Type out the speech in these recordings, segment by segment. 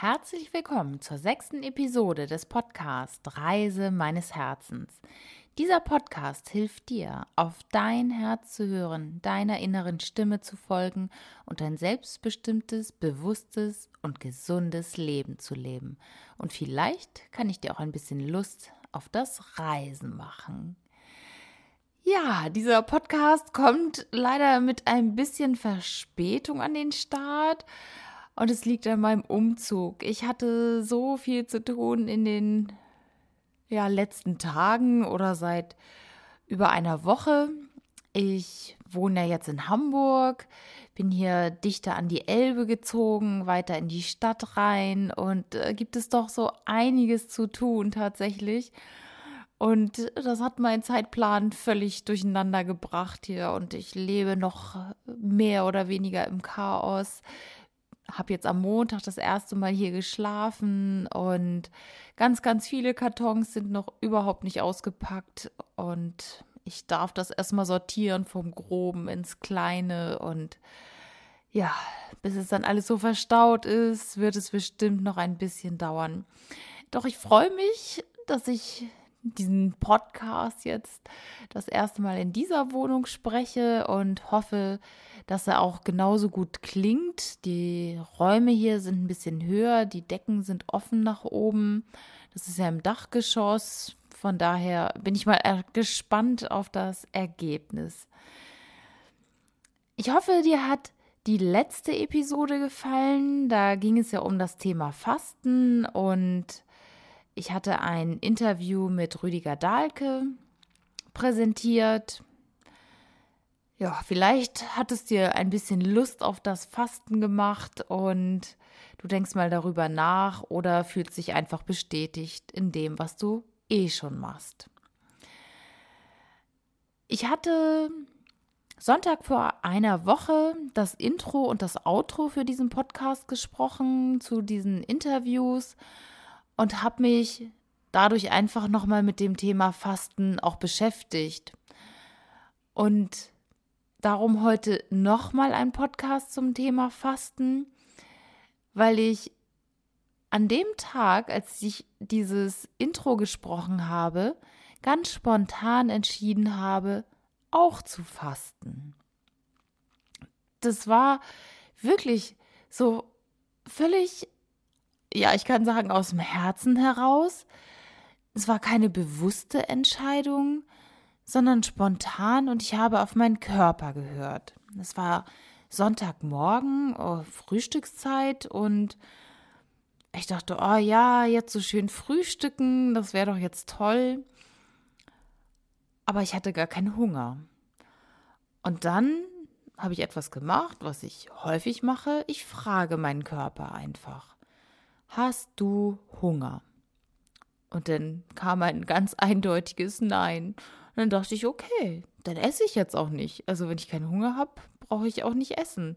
Herzlich willkommen zur sechsten Episode des Podcasts Reise meines Herzens. Dieser Podcast hilft dir, auf dein Herz zu hören, deiner inneren Stimme zu folgen und ein selbstbestimmtes, bewusstes und gesundes Leben zu leben. Und vielleicht kann ich dir auch ein bisschen Lust auf das Reisen machen. Ja, dieser Podcast kommt leider mit ein bisschen Verspätung an den Start. Und es liegt an meinem Umzug. Ich hatte so viel zu tun in den ja, letzten Tagen oder seit über einer Woche. Ich wohne ja jetzt in Hamburg, bin hier dichter an die Elbe gezogen, weiter in die Stadt rein und äh, gibt es doch so einiges zu tun tatsächlich. Und das hat meinen Zeitplan völlig durcheinander gebracht hier und ich lebe noch mehr oder weniger im Chaos habe jetzt am Montag das erste Mal hier geschlafen und ganz, ganz viele Kartons sind noch überhaupt nicht ausgepackt und ich darf das erstmal sortieren vom Groben ins Kleine und ja, bis es dann alles so verstaut ist, wird es bestimmt noch ein bisschen dauern. Doch ich freue mich, dass ich diesen Podcast jetzt das erste Mal in dieser Wohnung spreche und hoffe, dass er auch genauso gut klingt. Die Räume hier sind ein bisschen höher, die Decken sind offen nach oben. Das ist ja im Dachgeschoss. Von daher bin ich mal gespannt auf das Ergebnis. Ich hoffe, dir hat die letzte Episode gefallen. Da ging es ja um das Thema Fasten und ich hatte ein Interview mit Rüdiger Dahlke präsentiert ja, vielleicht hat es dir ein bisschen Lust auf das Fasten gemacht und du denkst mal darüber nach oder fühlst dich einfach bestätigt in dem, was du eh schon machst. Ich hatte Sonntag vor einer Woche das Intro und das Outro für diesen Podcast gesprochen zu diesen Interviews und habe mich dadurch einfach nochmal mit dem Thema Fasten auch beschäftigt. Und darum heute nochmal ein Podcast zum Thema Fasten, weil ich an dem Tag, als ich dieses Intro gesprochen habe, ganz spontan entschieden habe, auch zu fasten. Das war wirklich so völlig, ja, ich kann sagen, aus dem Herzen heraus. Es war keine bewusste Entscheidung, sondern spontan und ich habe auf meinen Körper gehört. Es war Sonntagmorgen, oh, Frühstückszeit und ich dachte, oh ja, jetzt so schön frühstücken, das wäre doch jetzt toll. Aber ich hatte gar keinen Hunger. Und dann habe ich etwas gemacht, was ich häufig mache. Ich frage meinen Körper einfach, hast du Hunger? Und dann kam ein ganz eindeutiges Nein dann dachte ich, okay, dann esse ich jetzt auch nicht. Also wenn ich keinen Hunger habe, brauche ich auch nicht essen.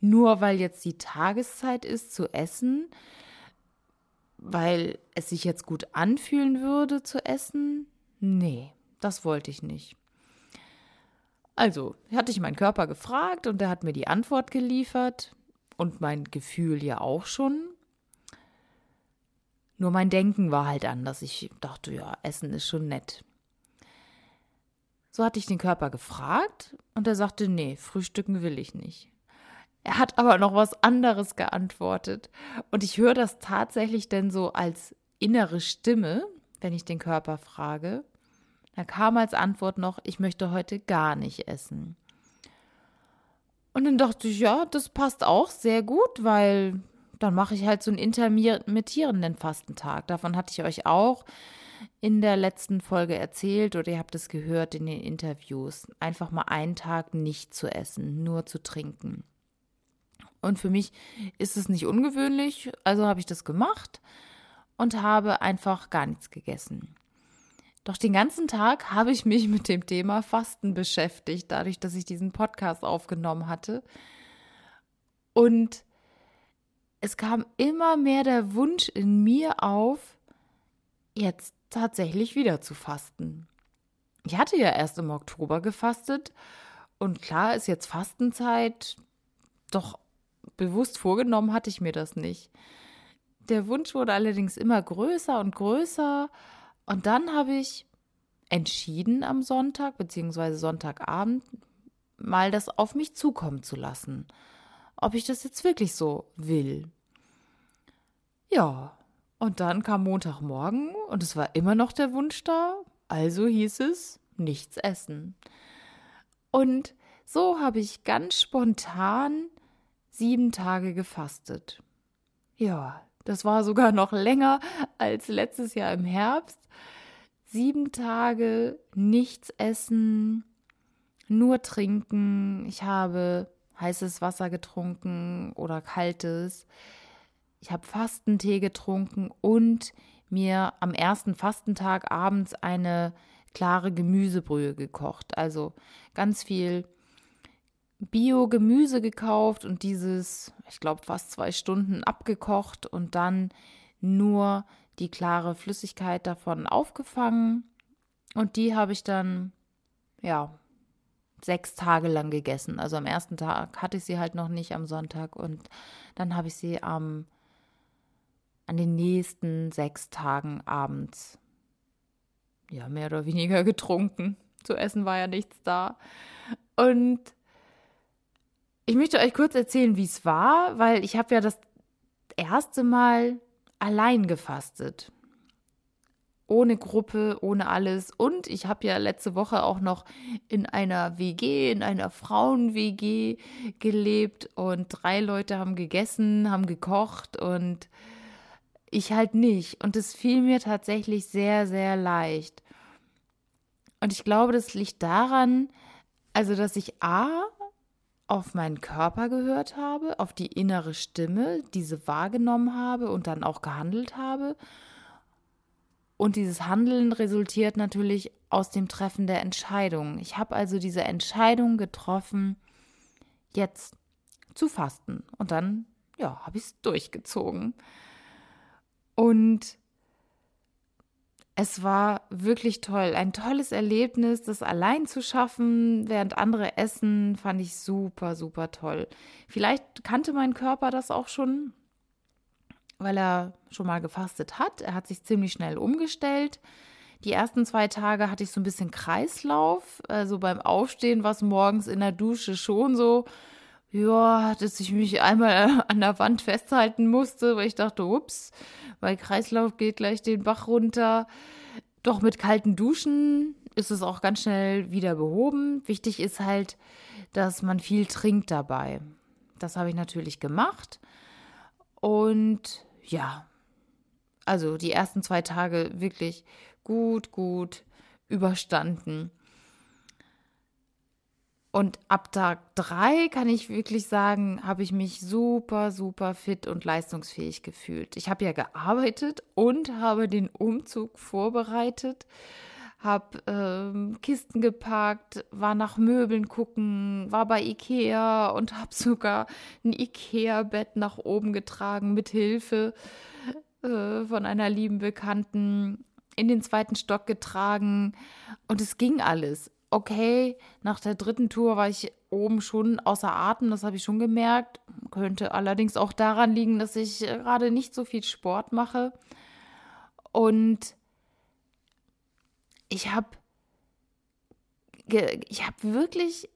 Nur weil jetzt die Tageszeit ist zu essen, weil es sich jetzt gut anfühlen würde zu essen, nee, das wollte ich nicht. Also hatte ich meinen Körper gefragt und der hat mir die Antwort geliefert und mein Gefühl ja auch schon. Nur mein Denken war halt anders. Ich dachte, ja, Essen ist schon nett. So hatte ich den Körper gefragt und er sagte, nee, frühstücken will ich nicht. Er hat aber noch was anderes geantwortet. Und ich höre das tatsächlich denn so als innere Stimme, wenn ich den Körper frage. Da kam als Antwort noch, ich möchte heute gar nicht essen. Und dann dachte ich, ja, das passt auch sehr gut, weil dann mache ich halt so einen intermittierenden Fastentag. Davon hatte ich euch auch in der letzten Folge erzählt oder ihr habt es gehört in den Interviews. Einfach mal einen Tag nicht zu essen, nur zu trinken. Und für mich ist es nicht ungewöhnlich, also habe ich das gemacht und habe einfach gar nichts gegessen. Doch den ganzen Tag habe ich mich mit dem Thema Fasten beschäftigt, dadurch, dass ich diesen Podcast aufgenommen hatte. Und es kam immer mehr der Wunsch in mir auf, jetzt tatsächlich wieder zu fasten. Ich hatte ja erst im Oktober gefastet und klar ist jetzt Fastenzeit, doch bewusst vorgenommen hatte ich mir das nicht. der Wunsch wurde allerdings immer größer und größer. Und dann habe ich entschieden am Sonntag, beziehungsweise Sonntagabend, mal das auf mich zukommen zu lassen. Ob ich das jetzt wirklich so will. Ja, und dann kam Montagmorgen und es war immer noch der Wunsch da. Also hieß es, nichts essen. Und so habe ich ganz spontan sieben Tage gefastet. Ja, das war sogar noch länger als letztes Jahr im Herbst. Sieben Tage nichts essen, nur trinken. Ich habe heißes Wasser getrunken oder kaltes. Ich habe Fastentee getrunken und mir am ersten Fastentag abends eine klare Gemüsebrühe gekocht. Also ganz viel Bio-Gemüse gekauft und dieses, ich glaube, fast zwei Stunden abgekocht und dann nur die klare Flüssigkeit davon aufgefangen. Und die habe ich dann, ja, sechs Tage lang gegessen. Also am ersten Tag hatte ich sie halt noch nicht am Sonntag und dann habe ich sie am, an den nächsten sechs Tagen abends, ja, mehr oder weniger getrunken. Zu essen war ja nichts da. Und ich möchte euch kurz erzählen, wie es war, weil ich habe ja das erste Mal allein gefastet. Ohne Gruppe, ohne alles. Und ich habe ja letzte Woche auch noch in einer WG, in einer Frauen-WG gelebt und drei Leute haben gegessen, haben gekocht und ich halt nicht. Und es fiel mir tatsächlich sehr, sehr leicht. Und ich glaube, das liegt daran, also dass ich A, auf meinen Körper gehört habe, auf die innere Stimme, diese wahrgenommen habe und dann auch gehandelt habe. Und dieses Handeln resultiert natürlich aus dem Treffen der Entscheidung. Ich habe also diese Entscheidung getroffen, jetzt zu fasten. Und dann, ja, habe ich es durchgezogen. Und es war wirklich toll. Ein tolles Erlebnis, das allein zu schaffen, während andere essen, fand ich super, super toll. Vielleicht kannte mein Körper das auch schon, weil er schon mal gefastet hat. Er hat sich ziemlich schnell umgestellt. Die ersten zwei Tage hatte ich so ein bisschen Kreislauf. Also beim Aufstehen war es morgens in der Dusche schon so, ja, dass ich mich einmal an der Wand festhalten musste, weil ich dachte, ups, weil Kreislauf geht gleich den Bach runter. Doch mit kalten Duschen ist es auch ganz schnell wieder behoben. Wichtig ist halt, dass man viel trinkt dabei. Das habe ich natürlich gemacht. Und ja, also die ersten zwei Tage wirklich gut, gut überstanden. Und ab Tag drei kann ich wirklich sagen, habe ich mich super, super fit und leistungsfähig gefühlt. Ich habe ja gearbeitet und habe den Umzug vorbereitet, habe ähm, Kisten gepackt, war nach Möbeln gucken, war bei Ikea und habe sogar ein Ikea-Bett nach oben getragen mit Hilfe äh, von einer lieben Bekannten in den zweiten Stock getragen und es ging alles okay, nach der dritten Tour war ich oben schon außer Atem, das habe ich schon gemerkt. Könnte allerdings auch daran liegen, dass ich äh, gerade nicht so viel Sport mache. Und ich habe ich habe wirklich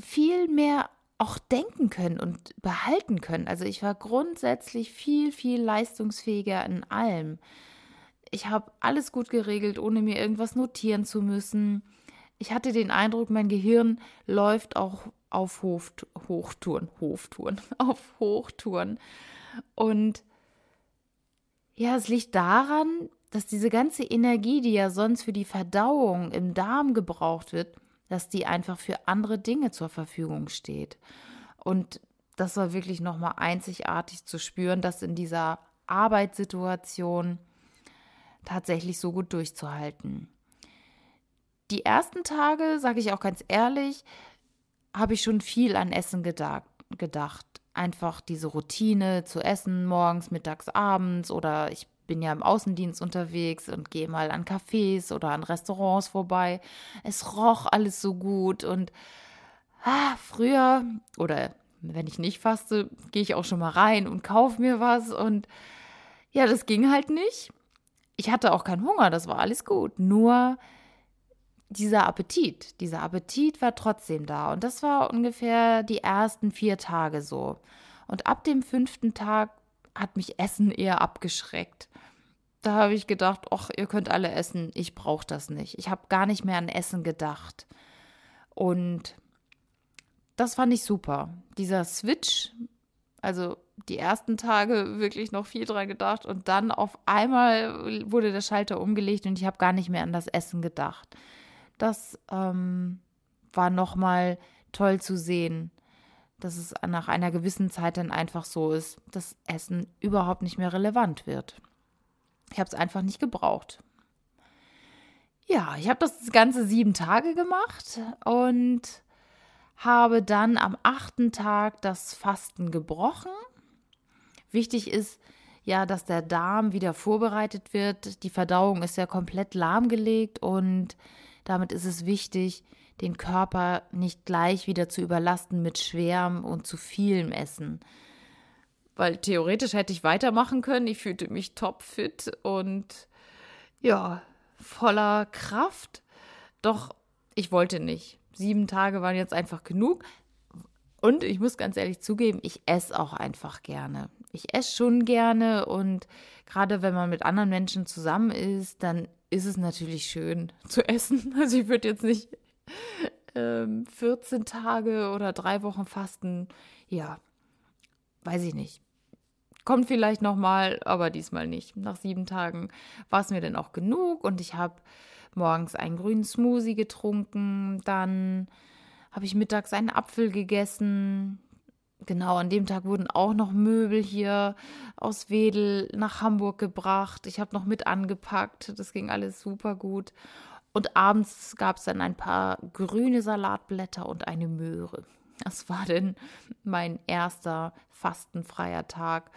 viel mehr auch denken können und behalten können. Also ich war grundsätzlich viel, viel leistungsfähiger in allem. Ich habe alles gut geregelt, ohne mir irgendwas notieren zu müssen. Ich hatte den Eindruck, mein Gehirn läuft auch auf Hof, Hochtouren, Hoftouren, auf Hochtouren. Und ja, es liegt daran, dass diese ganze Energie, die ja sonst für die Verdauung im Darm gebraucht wird, dass die einfach für andere Dinge zur Verfügung steht. Und das war wirklich nochmal einzigartig zu spüren, dass in dieser Arbeitssituation tatsächlich so gut durchzuhalten. Die ersten Tage, sage ich auch ganz ehrlich, habe ich schon viel an Essen gedacht, gedacht. Einfach diese Routine zu essen, morgens, mittags, abends oder ich bin ja im Außendienst unterwegs und gehe mal an Cafés oder an Restaurants vorbei. Es roch alles so gut und ah, früher oder wenn ich nicht faste, gehe ich auch schon mal rein und kaufe mir was. Und ja, das ging halt nicht. Ich hatte auch keinen Hunger, das war alles gut. Nur dieser Appetit, dieser Appetit war trotzdem da. Und das war ungefähr die ersten vier Tage so. Und ab dem fünften Tag hat mich Essen eher abgeschreckt. Da habe ich gedacht, ach, ihr könnt alle essen, ich brauche das nicht. Ich habe gar nicht mehr an Essen gedacht. Und das fand ich super. Dieser Switch, also die ersten Tage wirklich noch viel dran gedacht und dann auf einmal wurde der Schalter umgelegt und ich habe gar nicht mehr an das Essen gedacht. Das ähm, war nochmal toll zu sehen, dass es nach einer gewissen Zeit dann einfach so ist, dass Essen überhaupt nicht mehr relevant wird. Ich habe es einfach nicht gebraucht. Ja, ich habe das ganze sieben Tage gemacht und habe dann am achten Tag das Fasten gebrochen. Wichtig ist ja, dass der Darm wieder vorbereitet wird. Die Verdauung ist ja komplett lahmgelegt und damit ist es wichtig, den Körper nicht gleich wieder zu überlasten mit schwerem und zu vielem Essen. Weil theoretisch hätte ich weitermachen können. Ich fühlte mich topfit und ja, voller Kraft. Doch ich wollte nicht. Sieben Tage waren jetzt einfach genug. Und ich muss ganz ehrlich zugeben, ich esse auch einfach gerne. Ich esse schon gerne und gerade wenn man mit anderen Menschen zusammen ist, dann ist es natürlich schön zu essen. Also ich würde jetzt nicht ähm, 14 Tage oder drei Wochen fasten. Ja, weiß ich nicht. Kommt vielleicht nochmal, aber diesmal nicht. Nach sieben Tagen war es mir dann auch genug und ich habe morgens einen grünen Smoothie getrunken. Dann habe ich mittags einen Apfel gegessen. Genau, an dem Tag wurden auch noch Möbel hier aus Wedel nach Hamburg gebracht. Ich habe noch mit angepackt. Das ging alles super gut. Und abends gab es dann ein paar grüne Salatblätter und eine Möhre. Das war denn mein erster fastenfreier Tag.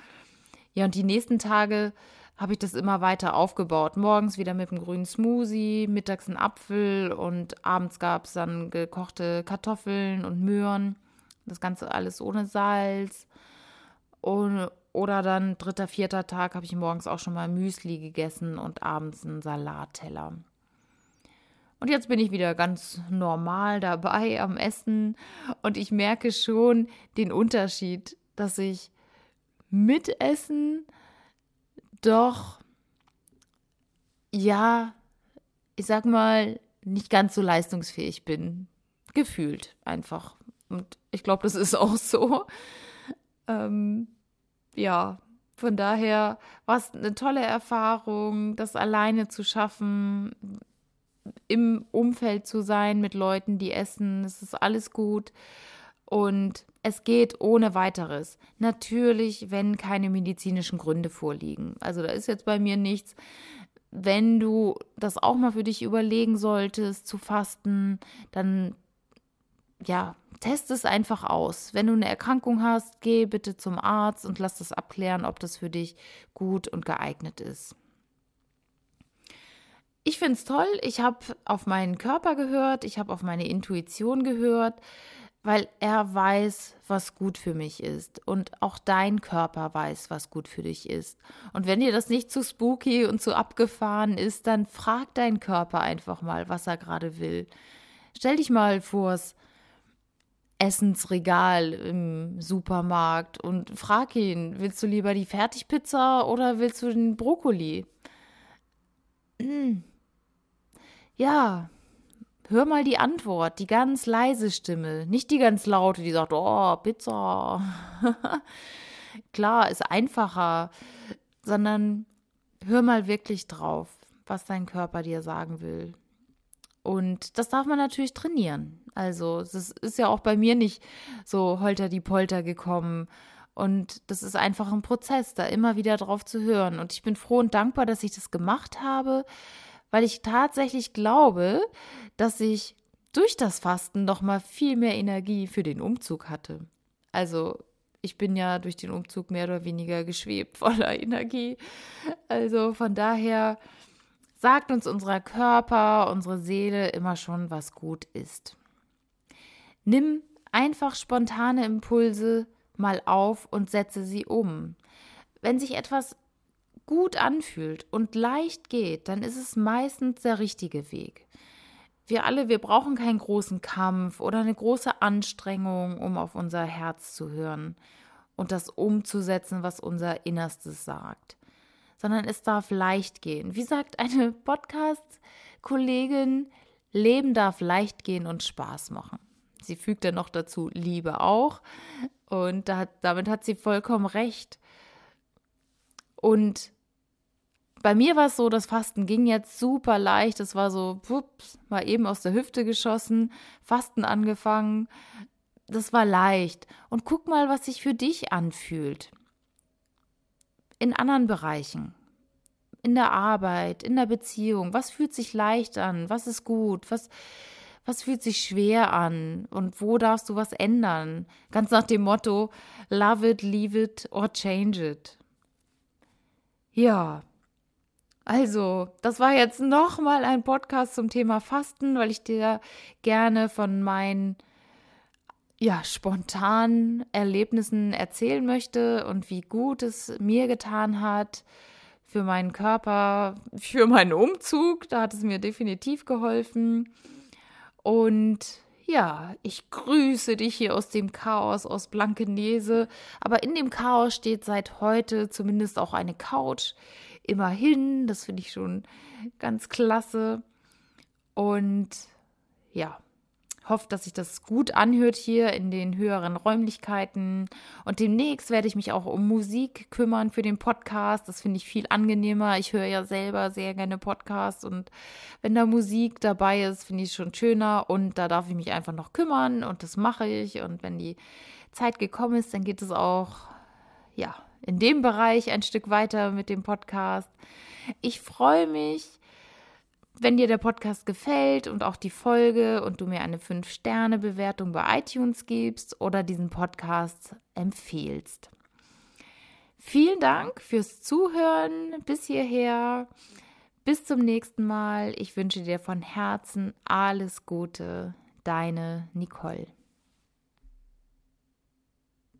Ja, und die nächsten Tage habe ich das immer weiter aufgebaut. Morgens wieder mit einem grünen Smoothie, mittags ein Apfel und abends gab es dann gekochte Kartoffeln und Möhren. Das Ganze alles ohne Salz. Und, oder dann dritter, vierter Tag habe ich morgens auch schon mal Müsli gegessen und abends einen Salatteller. Und jetzt bin ich wieder ganz normal dabei am Essen und ich merke schon den Unterschied, dass ich mit Essen doch, ja, ich sag mal, nicht ganz so leistungsfähig bin. Gefühlt einfach. Und ich glaube, das ist auch so. Ähm, ja, von daher war es eine tolle Erfahrung, das alleine zu schaffen, im Umfeld zu sein mit Leuten, die essen. Es ist alles gut. Und es geht ohne weiteres. Natürlich, wenn keine medizinischen Gründe vorliegen. Also da ist jetzt bei mir nichts. Wenn du das auch mal für dich überlegen solltest, zu fasten, dann ja, test es einfach aus. Wenn du eine Erkrankung hast, geh bitte zum Arzt und lass das abklären, ob das für dich gut und geeignet ist. Ich finde es toll. Ich habe auf meinen Körper gehört, ich habe auf meine Intuition gehört weil er weiß, was gut für mich ist und auch dein Körper weiß, was gut für dich ist. Und wenn dir das nicht zu spooky und zu abgefahren ist, dann frag deinen Körper einfach mal, was er gerade will. Stell dich mal vors Essensregal im Supermarkt und frag ihn, willst du lieber die Fertigpizza oder willst du den Brokkoli? Hm. Ja, Hör mal die Antwort, die ganz leise Stimme, nicht die ganz laute, die sagt, oh, Pizza. Klar, ist einfacher, sondern hör mal wirklich drauf, was dein Körper dir sagen will. Und das darf man natürlich trainieren. Also, das ist ja auch bei mir nicht so holter die Polter gekommen. Und das ist einfach ein Prozess, da immer wieder drauf zu hören. Und ich bin froh und dankbar, dass ich das gemacht habe, weil ich tatsächlich glaube, dass ich durch das Fasten noch mal viel mehr Energie für den Umzug hatte. Also ich bin ja durch den Umzug mehr oder weniger geschwebt voller Energie. Also von daher sagt uns unser Körper, unsere Seele immer schon, was gut ist. Nimm einfach spontane Impulse mal auf und setze sie um. Wenn sich etwas gut anfühlt und leicht geht, dann ist es meistens der richtige Weg. Wir alle, wir brauchen keinen großen Kampf oder eine große Anstrengung, um auf unser Herz zu hören und das umzusetzen, was unser Innerstes sagt, sondern es darf leicht gehen. Wie sagt eine Podcast-Kollegin, Leben darf leicht gehen und Spaß machen. Sie fügt dann noch dazu Liebe auch und damit hat sie vollkommen recht. Und bei mir war es so, das Fasten ging jetzt super leicht. Es war so, wups, war eben aus der Hüfte geschossen, Fasten angefangen. Das war leicht. Und guck mal, was sich für dich anfühlt. In anderen Bereichen. In der Arbeit, in der Beziehung. Was fühlt sich leicht an? Was ist gut? Was, was fühlt sich schwer an? Und wo darfst du was ändern? Ganz nach dem Motto, love it, leave it or change it. Ja, also, das war jetzt nochmal ein Podcast zum Thema Fasten, weil ich dir gerne von meinen ja, spontanen Erlebnissen erzählen möchte und wie gut es mir getan hat für meinen Körper, für meinen Umzug. Da hat es mir definitiv geholfen. Und ja, ich grüße dich hier aus dem Chaos aus Blankenese. Aber in dem Chaos steht seit heute zumindest auch eine Couch immerhin. Das finde ich schon ganz klasse. Und ja, hoffe, dass sich das gut anhört hier in den höheren Räumlichkeiten. Und demnächst werde ich mich auch um Musik kümmern für den Podcast. Das finde ich viel angenehmer. Ich höre ja selber sehr gerne Podcasts und wenn da Musik dabei ist, finde ich es schon schöner. Und da darf ich mich einfach noch kümmern und das mache ich. Und wenn die Zeit gekommen ist, dann geht es auch, ja, in dem Bereich ein Stück weiter mit dem Podcast. Ich freue mich, wenn dir der Podcast gefällt und auch die Folge und du mir eine 5-Sterne-Bewertung bei iTunes gibst oder diesen Podcast empfehlst. Vielen Dank fürs Zuhören bis hierher. Bis zum nächsten Mal. Ich wünsche dir von Herzen alles Gute. Deine Nicole.